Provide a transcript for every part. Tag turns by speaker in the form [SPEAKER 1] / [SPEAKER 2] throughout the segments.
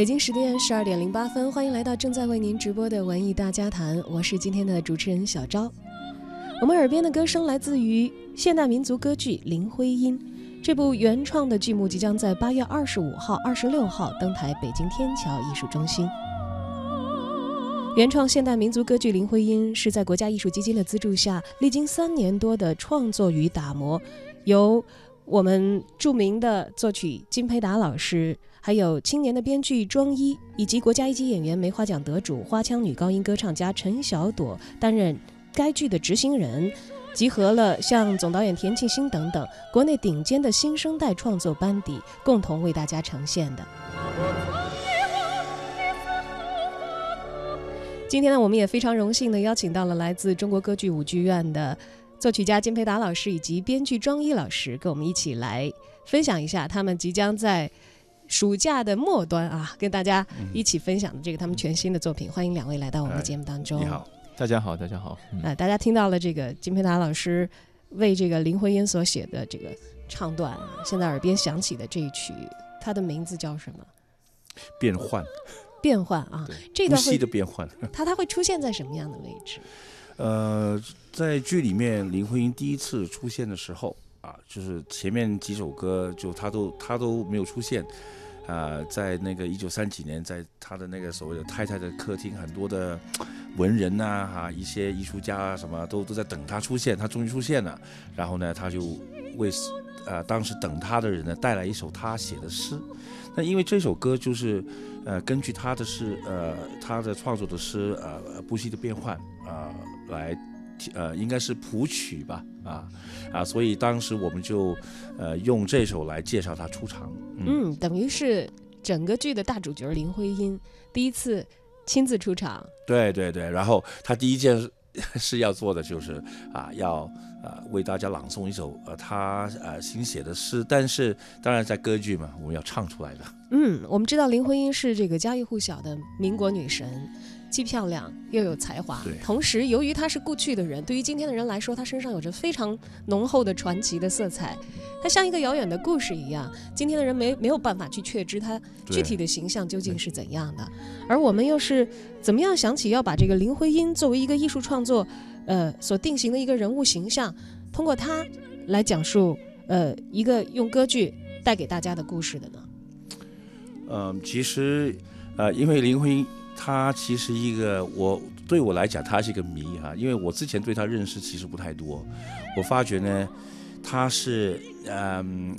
[SPEAKER 1] 北京时间十二点零八分，欢迎来到正在为您直播的文艺大家谈，我是今天的主持人小昭。我们耳边的歌声来自于现代民族歌剧《林徽因》，这部原创的剧目即将在八月二十五号、二十六号登台北京天桥艺术中心。原创现代民族歌剧《林徽因》是在国家艺术基金的资助下，历经三年多的创作与打磨，由我们著名的作曲金培达老师。还有青年的编剧庄一，以及国家一级演员梅花奖得主花腔女高音歌唱家陈小朵担任该剧的执行人，集合了像总导演田沁鑫等等国内顶尖的新生代创作班底，共同为大家呈现的。今天呢，我们也非常荣幸的邀请到了来自中国歌剧舞剧院的作曲家金培达老师以及编剧庄一老师，跟我们一起来分享一下他们即将在。暑假的末端啊，跟大家一起分享的这个他们全新的作品，欢迎两位来到我们的节目当中。
[SPEAKER 2] 你好，大家好，大家好。
[SPEAKER 1] 呃，大家听到了这个金培达老师为这个林徽因所写的这个唱段，现在耳边响起的这一曲，它的名字叫什么？
[SPEAKER 2] 变换。
[SPEAKER 1] 变换啊，这段
[SPEAKER 2] 呼吸的变换。
[SPEAKER 1] 它它会出现在什么样的位置？
[SPEAKER 2] 呃，在剧里面，林徽因第一次出现的时候啊，就是前面几首歌就他都他都没有出现。啊，在那个一九三几年，在他的那个所谓的太太的客厅，很多的文人呐，哈，一些艺术家啊，什么都都在等他出现。他终于出现了，然后呢，他就为呃当时等他的人呢带来一首他写的诗。那因为这首歌就是呃根据他的诗，呃他的创作的诗，呃不息的变换啊来。呃，应该是谱曲吧，啊啊，所以当时我们就呃用这首来介绍他出场。
[SPEAKER 1] 嗯，等于是整个剧的大主角林徽因第一次亲自出场。
[SPEAKER 2] 对对对，然后他第一件事 要做的就是啊，要呃为大家朗诵一首呃他呃新写的诗，但是当然在歌剧嘛，我们要唱出来的。
[SPEAKER 1] 嗯，我们知道林徽因是这个家喻户晓的民国女神。既漂亮又有才华，同时由于他是故去的人，对于今天的人来说，他身上有着非常浓厚的传奇的色彩。他像一个遥远的故事一样，今天的人没没有办法去确知他具体的形象究竟是怎样的。而我们又是怎么样想起要把这个林徽因作为一个艺术创作，呃，所定型的一个人物形象，通过他来讲述，呃，一个用歌剧带给大家的故事的呢？
[SPEAKER 2] 嗯，其实，呃，因为林徽因。他其实一个我对我来讲，他是一个谜哈，因为我之前对他认识其实不太多。我发觉呢，他是嗯，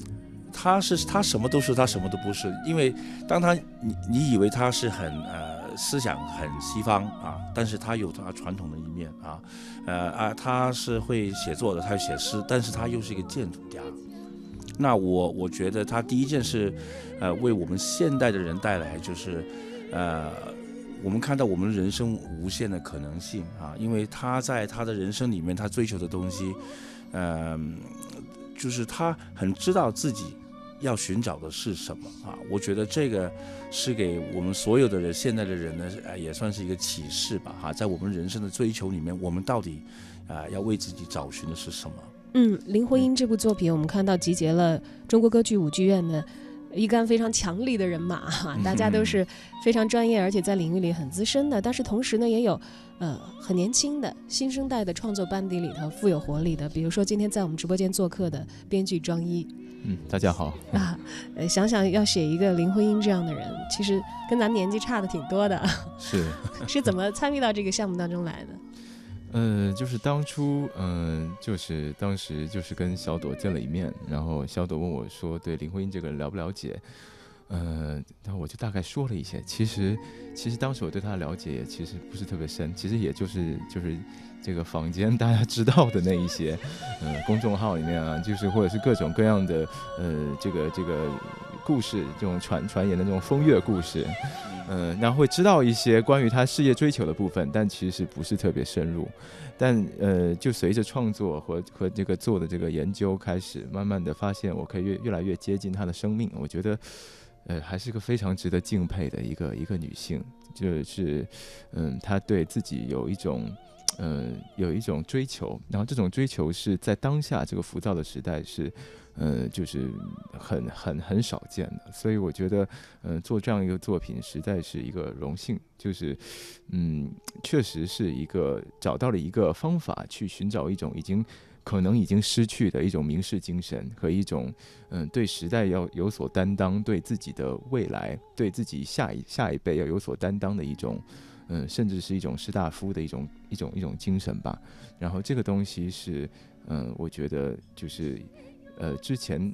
[SPEAKER 2] 他是他什么都是，他什么都不是。因为当他你你以为他是很呃思想很西方啊，但是他有他传统的一面啊，呃啊他是会写作的，他写诗，但是他又是一个建筑家。那我我觉得他第一件事，呃，为我们现代的人带来就是呃。我们看到我们人生无限的可能性啊，因为他在他的人生里面，他追求的东西，嗯，就是他很知道自己要寻找的是什么啊。我觉得这个是给我们所有的人，现在的人呢，呃，也算是一个启示吧。哈，在我们人生的追求里面，我们到底啊要为自己找寻的是什么？
[SPEAKER 1] 嗯，林徽因这部作品，我们看到集结了中国歌剧舞剧院的。一杆非常强力的人马哈，大家都是非常专业，而且在领域里很资深的。但是同时呢，也有呃很年轻的新生代的创作班底里头富有活力的。比如说今天在我们直播间做客的编剧庄一，
[SPEAKER 3] 嗯，大家好
[SPEAKER 1] 啊。呃，想想要写一个林徽因这样的人，其实跟咱年纪差的挺多的。
[SPEAKER 3] 是
[SPEAKER 1] 是怎么参与到这个项目当中来的？
[SPEAKER 3] 嗯，就是当初，嗯，就是当时就是跟小朵见了一面，然后小朵问我说：“对林徽因这个人了不了解？”呃，然后我就大概说了一些。其实，其实当时我对她的了解也其实不是特别深，其实也就是就是这个坊间大家知道的那一些，嗯，公众号里面啊，就是或者是各种各样的，呃，这个这个故事，这种传传言的这种风月故事。嗯，然后会知道一些关于他事业追求的部分，但其实不是特别深入。但呃，就随着创作和和这个做的这个研究开始，慢慢的发现，我可以越越来越接近他的生命。我觉得，呃，还是个非常值得敬佩的一个一个女性，就是嗯，她对自己有一种呃，有一种追求，然后这种追求是在当下这个浮躁的时代是，呃，就是很很很少见的。所以我觉得，呃，做这样一个作品实在是一个荣幸，就是，嗯，确实是一个找到了一个方法去寻找一种已经可能已经失去的一种名士精神和一种，嗯，对时代要有所担当，对自己的未来，对自己下一下一辈要有所担当的一种。嗯，甚至是一种士大夫的一种一种一种精神吧。然后这个东西是，嗯，我觉得就是，呃，之前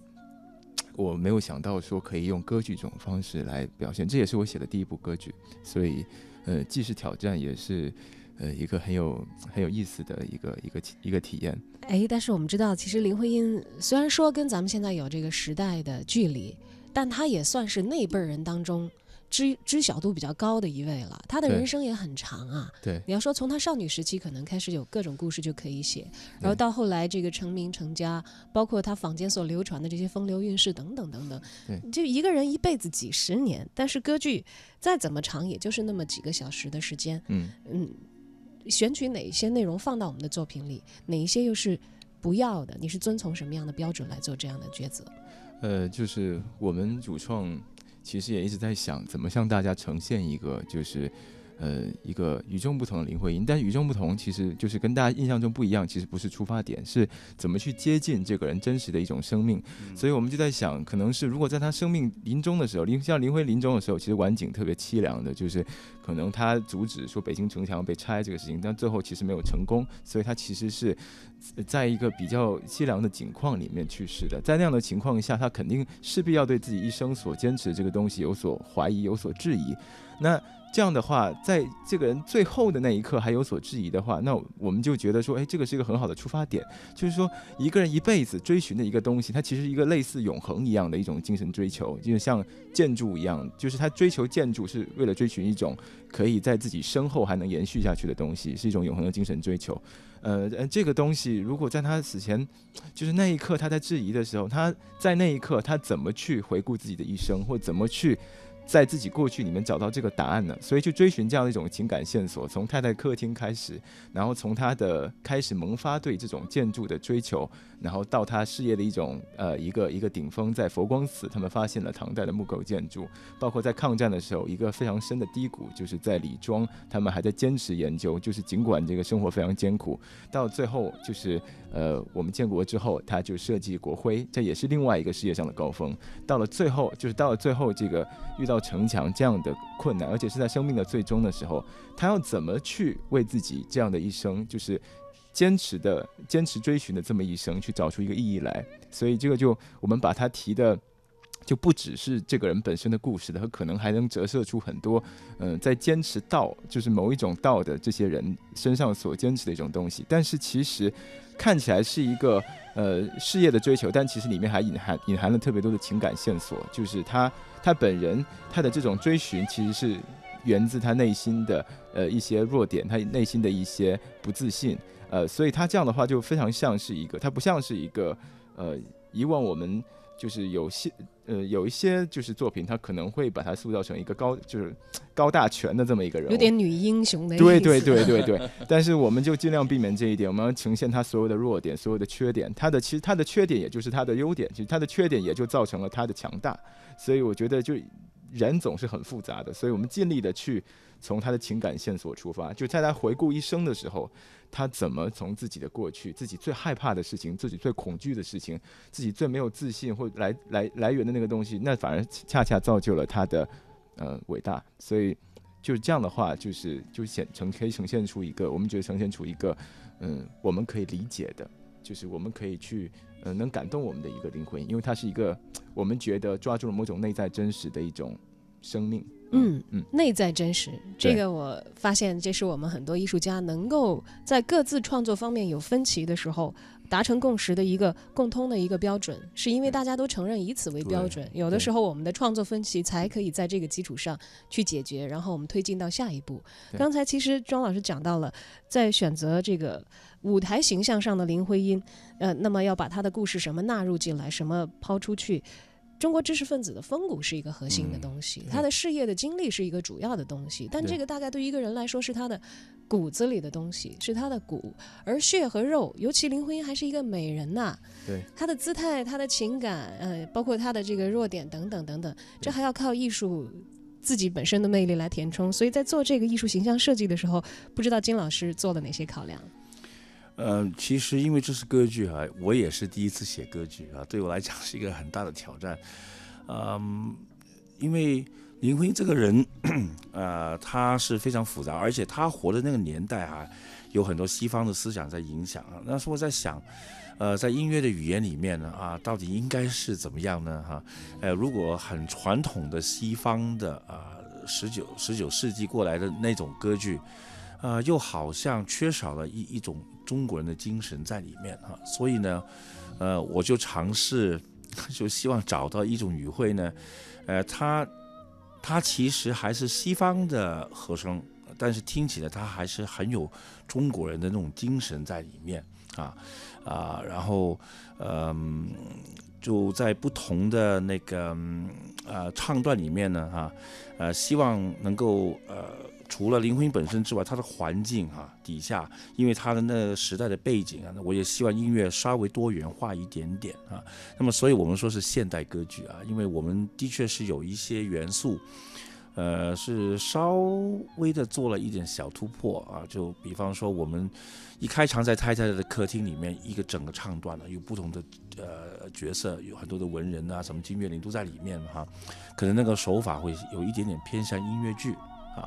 [SPEAKER 3] 我没有想到说可以用歌剧这种方式来表现，这也是我写的第一部歌剧，所以，呃，既是挑战，也是，呃，一个很有很有意思的一个一个一个体验。
[SPEAKER 1] 哎，但是我们知道，其实林徽因虽然说跟咱们现在有这个时代的距离，但她也算是那辈人当中。知知晓度比较高的一位了，他的人生也很长啊。
[SPEAKER 3] 对，
[SPEAKER 1] 你要说从他少女时期可能开始有各种故事就可以写，然后到后来这个成名成家，包括他坊间所流传的这些风流韵事等等等等。
[SPEAKER 3] 对，
[SPEAKER 1] 就一个人一辈子几十年，但是歌剧再怎么长，也就是那么几个小时的时间。
[SPEAKER 3] 嗯
[SPEAKER 1] 嗯，选取哪一些内容放到我们的作品里，哪一些又是不要的？你是遵从什么样的标准来做这样的抉择？
[SPEAKER 3] 呃，就是我们主创。其实也一直在想怎么向大家呈现一个，就是，呃，一个与众不同的林徽因。但与众不同，其实就是跟大家印象中不一样。其实不是出发点，是怎么去接近这个人真实的一种生命。所以我们就在想，可能是如果在他生命临终的时候，林像林徽临终的时候，其实晚景特别凄凉的，就是可能他阻止说北京城墙被拆这个事情，但最后其实没有成功。所以他其实是。在一个比较凄凉的景况里面去世的，在那样的情况下，他肯定势必要对自己一生所坚持的这个东西有所怀疑、有所质疑。那这样的话，在这个人最后的那一刻还有所质疑的话，那我们就觉得说，哎，这个是一个很好的出发点。就是说，一个人一辈子追寻的一个东西，它其实一个类似永恒一样的一种精神追求，就是像建筑一样，就是他追求建筑是为了追寻一种可以在自己身后还能延续下去的东西，是一种永恒的精神追求。呃，这个东西如果在他死前，就是那一刻他在质疑的时候，他在那一刻他怎么去回顾自己的一生，或怎么去。在自己过去里面找到这个答案呢，所以去追寻这样一种情感线索，从太太客厅开始，然后从他的开始萌发对这种建筑的追求，然后到他事业的一种呃一个一个顶峰，在佛光寺他们发现了唐代的木构建筑，包括在抗战的时候一个非常深的低谷，就是在李庄他们还在坚持研究，就是尽管这个生活非常艰苦，到最后就是呃我们建国之后，他就设计国徽，这也是另外一个事业上的高峰，到了最后就是到了最后这个遇到。城墙这样的困难，而且是在生命的最终的时候，他要怎么去为自己这样的一生，就是坚持的、坚持追寻的这么一生，去找出一个意义来？所以这个就我们把它提的，就不只是这个人本身的故事的，他可能还能折射出很多，嗯，在坚持道，就是某一种道的这些人身上所坚持的一种东西。但是其实看起来是一个呃事业的追求，但其实里面还隐含隐含了特别多的情感线索，就是他。他本人，他的这种追寻其实是源自他内心的呃一些弱点，他内心的一些不自信，呃，所以他这样的话就非常像是一个，他不像是一个呃以往我们就是有些呃有一些就是作品，他可能会把他塑造成一个高就是高大全的这么一个人，
[SPEAKER 1] 有点女英雄的意
[SPEAKER 3] 思。对对对对对，但是我们就尽量避免这一点，我们要呈现他所有的弱点，所有的缺点，他的其实他的缺点也就是他的优点，其实他的缺点也就造成了他的强大。所以我觉得，就人总是很复杂的，所以我们尽力的去从他的情感线索出发，就在他回顾一生的时候，他怎么从自己的过去、自己最害怕的事情、自己最恐惧的事情、自己最没有自信或来来来源的那个东西，那反而恰恰造就了他的呃伟大。所以就是这样的话，就是就显呈可以呈现出一个，我们觉得呈现出一个嗯，我们可以理解的，就是我们可以去。呃，能感动我们的一个灵魂，因为它是一个我们觉得抓住了某种内在真实的一种生命。
[SPEAKER 1] 嗯嗯，内在真实，这个我发现这是我们很多艺术家能够在各自创作方面有分歧的时候达成共识的一个共通的一个标准，是因为大家都承认以此为标准。有的时候我们的创作分歧才可以在这个基础上去解决，然后我们推进到下一步。刚才其实庄老师讲到了，在选择这个。舞台形象上的林徽因，呃，那么要把她的故事什么纳入进来，什么抛出去，中国知识分子的风骨是一个核心的东西，他的事业的经历是一个主要的东西，但这个大概对于一个人来说是他的骨子里的东西，是他的骨，而血和肉，尤其林徽因还是一个美人呐，
[SPEAKER 3] 对，
[SPEAKER 1] 她的姿态、她的情感，呃，包括她的这个弱点等等等等，这还要靠艺术自己本身的魅力来填充，所以在做这个艺术形象设计的时候，不知道金老师做了哪些考量。
[SPEAKER 2] 嗯，其实因为这是歌剧啊，我也是第一次写歌剧啊，对我来讲是一个很大的挑战。嗯，因为林徽因这个人，呃，他是非常复杂，而且他活的那个年代啊，有很多西方的思想在影响啊。那时候我在想，呃，在音乐的语言里面呢，啊，到底应该是怎么样呢？哈，呃，如果很传统的西方的啊，十九十九世纪过来的那种歌剧。呃，又好像缺少了一一种中国人的精神在里面哈，所以呢，呃，我就尝试，就希望找到一种语汇呢，呃，它它其实还是西方的和声，但是听起来它还是很有中国人的那种精神在里面啊啊，然后嗯，就在不同的那个呃唱段里面呢哈，呃，希望能够呃。除了林徽因本身之外，它的环境哈底下，因为他的那个时代的背景啊，那我也希望音乐稍微多元化一点点啊。那么，所以我们说是现代歌剧啊，因为我们的确是有一些元素，呃，是稍微的做了一点小突破啊。就比方说，我们一开场在太太的客厅里面，一个整个唱段呢，有不同的呃角色，有很多的文人啊，什么金岳霖都在里面哈。可能那个手法会有一点点偏向音乐剧啊。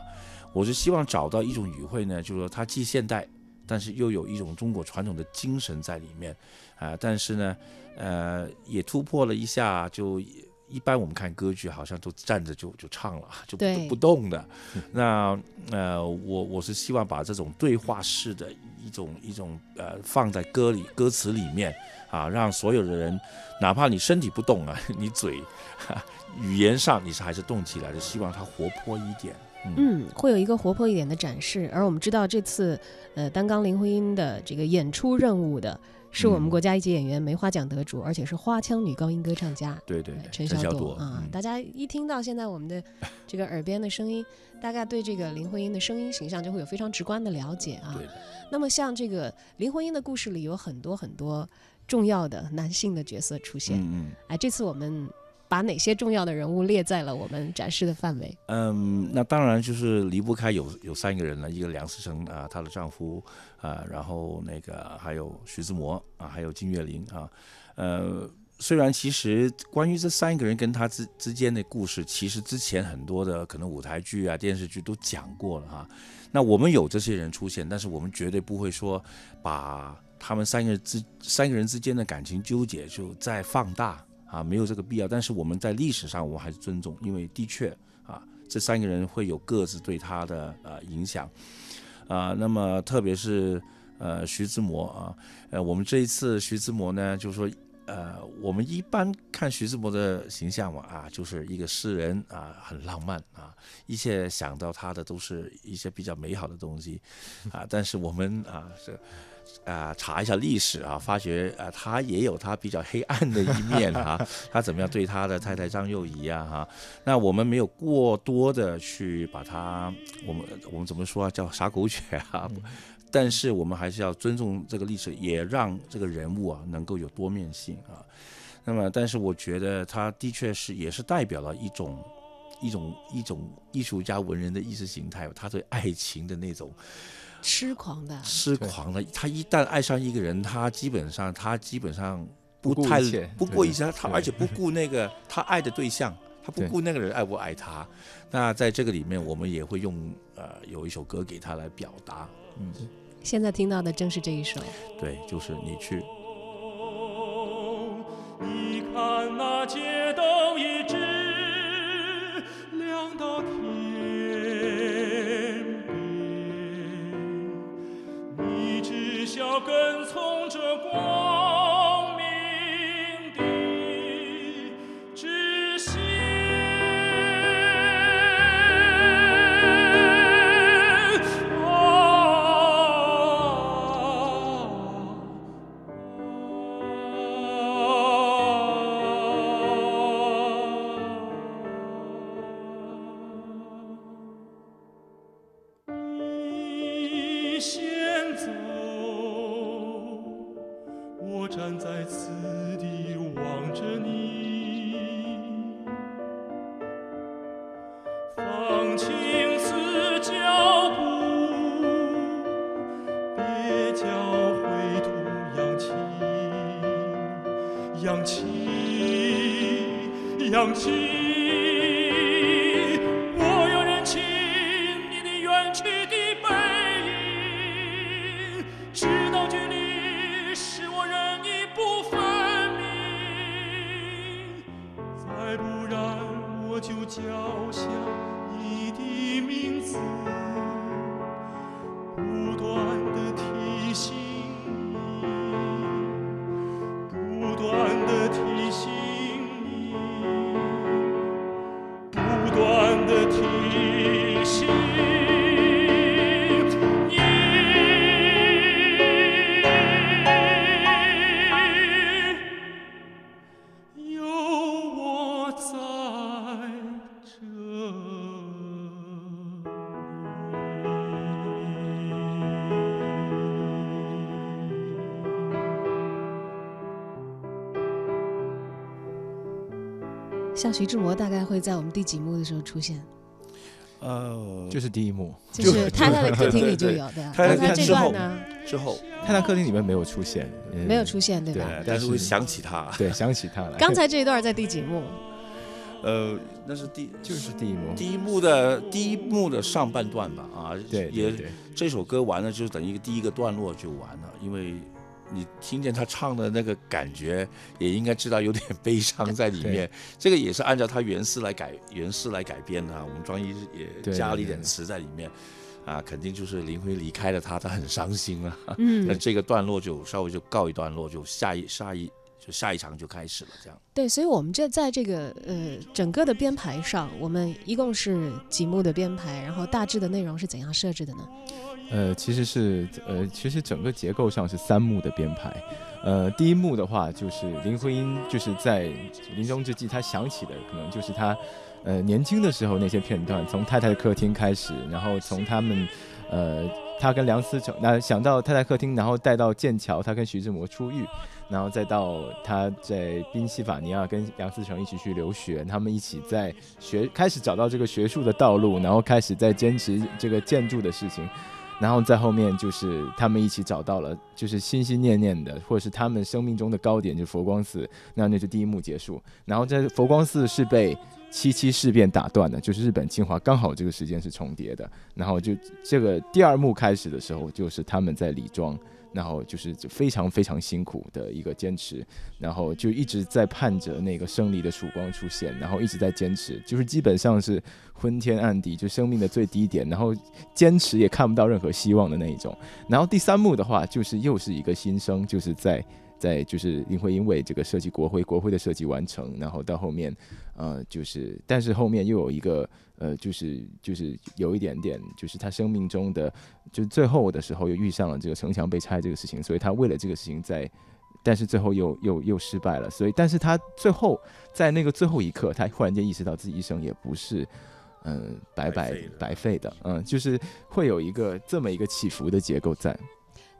[SPEAKER 2] 我是希望找到一种语汇呢，就是说它既现代，但是又有一种中国传统的精神在里面，啊，但是呢，呃，也突破了一下，就一般我们看歌剧好像都站着就就唱了，就不不动的。那呃，我我是希望把这种对话式的一种一种呃放在歌里歌词里面啊，让所有的人，哪怕你身体不动啊，你嘴语言上你是还是动起来的，希望它活泼一点。
[SPEAKER 1] 嗯，会有一个活泼一点的展示。而我们知道，这次呃担纲林徽因的这个演出任务的，是我们国家一级演员梅花奖得主，而且是花腔女高音歌唱家。
[SPEAKER 2] 对对，
[SPEAKER 1] 陈
[SPEAKER 2] 晓
[SPEAKER 1] 朵啊！大家一听到现在我们的这个耳边的声音，大概对这个林徽因的声音形象就会有非常直观的了解啊。那么像这个林徽因的故事里有很多很多重要的男性的角色出现。
[SPEAKER 2] 嗯嗯。
[SPEAKER 1] 哎，这次我们。把哪些重要的人物列在了我们展示的范围？
[SPEAKER 2] 嗯，那当然就是离不开有有三个人了，一个梁思成啊，她的丈夫啊，然后那个还有徐志摩啊，还有金岳霖啊。呃，虽然其实关于这三个人跟他之之间的故事，其实之前很多的可能舞台剧啊、电视剧都讲过了哈。那我们有这些人出现，但是我们绝对不会说把他们三个之三个人之间的感情纠结就再放大。啊，没有这个必要。但是我们在历史上，我们还是尊重，因为的确啊，这三个人会有各自对他的呃影响啊。那么特别是呃徐志摩啊，呃我们这一次徐志摩呢，就是说呃我们一般看徐志摩的形象嘛啊，就是一个诗人啊，很浪漫啊，一切想到他的都是一些比较美好的东西啊。但是我们啊是。啊，查一下历史啊，发觉啊，他也有他比较黑暗的一面啊。他怎么样对他的太太张幼仪啊？哈，那我们没有过多的去把他，我们我们怎么说啊？叫撒狗血啊？但是我们还是要尊重这个历史，也让这个人物啊能够有多面性啊。那么，但是我觉得他的确是也是代表了一种一种一种艺术家文人的意识形态，他对爱情的那种。
[SPEAKER 1] 痴狂的，
[SPEAKER 2] 痴狂的，他一旦爱上一个人，他基本上，他基本上不太不顾一切，他而且不顾那个他爱的对象，他不顾那个人爱不爱他。那在这个里面，我们也会用呃有一首歌给他来表达。嗯，
[SPEAKER 1] 现在听到的正是这一首。
[SPEAKER 2] 对，就是你去。
[SPEAKER 4] 你看那街灯扬起。
[SPEAKER 1] 像徐志摩大概会在我们第几幕的时候出现？
[SPEAKER 2] 呃，
[SPEAKER 3] 就是第一幕，
[SPEAKER 1] 就是《太太的客厅》里就有的，
[SPEAKER 2] 太太
[SPEAKER 1] 但他这
[SPEAKER 2] 之后
[SPEAKER 1] 段呢
[SPEAKER 2] 之后，
[SPEAKER 3] 太太客厅里面没有出现，嗯
[SPEAKER 1] 没有出现，对吧？
[SPEAKER 3] 对
[SPEAKER 2] 但是会想起他。
[SPEAKER 3] 对，想起他来。
[SPEAKER 1] 刚才这一段在第几幕？
[SPEAKER 2] 呃，那是第
[SPEAKER 3] 就是第一幕，
[SPEAKER 2] 第一幕的第一幕的上半段吧，啊，
[SPEAKER 3] 对
[SPEAKER 2] 也
[SPEAKER 3] 对对
[SPEAKER 2] 这首歌完了，就等于第一个段落就完了，因为你听见他唱的那个感觉，也应该知道有点悲伤在里面。这个也是按照他原诗来改原诗来改编的啊，我们庄一也加了一点词在里面。啊，肯定就是林辉离开了他，他很伤心啊。那
[SPEAKER 1] 嗯，
[SPEAKER 2] 这个段落就稍微就告一段落，就下一下一就下一场就开始了，这样。
[SPEAKER 1] 对，所以我们这在这个呃整个的编排上，我们一共是几幕的编排，然后大致的内容是怎样设置的呢？
[SPEAKER 3] 呃，其实是呃，其实整个结构上是三幕的编排。呃，第一幕的话就是林徽因就是在临终之际，她想起的可能就是她呃年轻的时候那些片段，从太太的客厅开始，然后从他们呃他跟梁思成，那想到他在客厅，然后带到剑桥，他跟徐志摩出狱。然后再到他在宾夕法尼亚跟梁思成一起去留学，他们一起在学开始找到这个学术的道路，然后开始在坚持这个建筑的事情。然后在后面就是他们一起找到了，就是心心念念的，或者是他们生命中的高点，就是佛光寺。那那就第一幕结束。然后在佛光寺是被七七事变打断的，就是日本侵华刚好这个时间是重叠的。然后就这个第二幕开始的时候，就是他们在李庄。然后就是非常非常辛苦的一个坚持，然后就一直在盼着那个胜利的曙光出现，然后一直在坚持，就是基本上是昏天暗地，就生命的最低点，然后坚持也看不到任何希望的那一种。然后第三幕的话，就是又是一个新生，就是在在就是林徽因为这个设计国徽，国徽的设计完成，然后到后面，呃，就是但是后面又有一个呃，就是就是有一点点，就是他生命中的，就最后的时候又遇上了这个城墙被拆这个事情，所以他为了这个事情在。但是最后又又又失败了，所以但是他最后在那个最后一刻，他忽然间意识到自己一生也不是，嗯、白白
[SPEAKER 2] 白费的，
[SPEAKER 3] 嗯，就是会有一个这么一个起伏的结构在，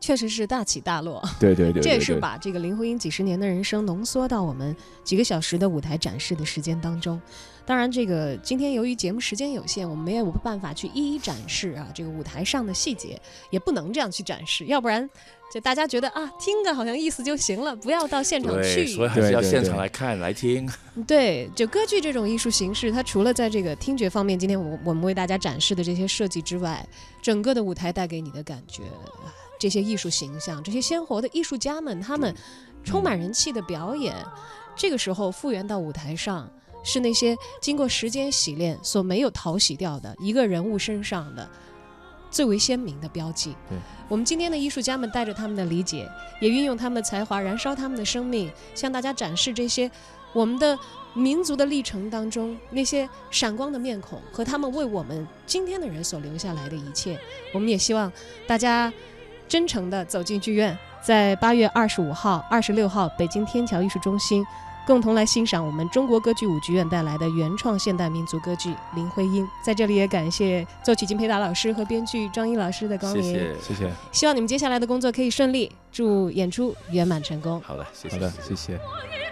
[SPEAKER 1] 确实是大起大落，
[SPEAKER 3] 对对对对
[SPEAKER 1] 这也是把这个林徽因几十年的人生浓缩到我们几个小时的舞台展示的时间当中。当然，这个今天由于节目时间有限，我们没有办法去一一展示啊这个舞台上的细节，也不能这样去展示，要不然就大家觉得啊听个好像意思就行了，不要到现场，去。
[SPEAKER 2] 所以还是要现场来看来听。
[SPEAKER 1] 对，就歌剧这种艺术形式，它除了在这个听觉方面，今天我我们为大家展示的这些设计之外，整个的舞台带给你的感觉，啊这些艺术形象，这些鲜活的艺术家们，他们充满人气的表演，这个时候复原到舞台上，是那些经过时间洗练所没有淘洗掉的一个人物身上的最为鲜明的标记。
[SPEAKER 3] 对
[SPEAKER 1] 我们今天的艺术家们带着他们的理解，也运用他们的才华，燃烧他们的生命，向大家展示这些我们的民族的历程当中那些闪光的面孔和他们为我们今天的人所留下来的一切。我们也希望大家真诚地走进剧院，在八月二十五号、二十六号北京天桥艺术中心共同来欣赏我们中国歌剧舞剧院带来的原创现代民族歌剧《林徽因》。在这里也感谢作曲金培达老师和编剧张一老师的光临。
[SPEAKER 2] 谢谢，
[SPEAKER 3] 谢谢，
[SPEAKER 1] 希望你们接下来的工作可以顺利，祝演出圆满成功。
[SPEAKER 2] 好的，谢谢，
[SPEAKER 3] 好的
[SPEAKER 2] 谢谢，
[SPEAKER 3] 谢谢。
[SPEAKER 4] 我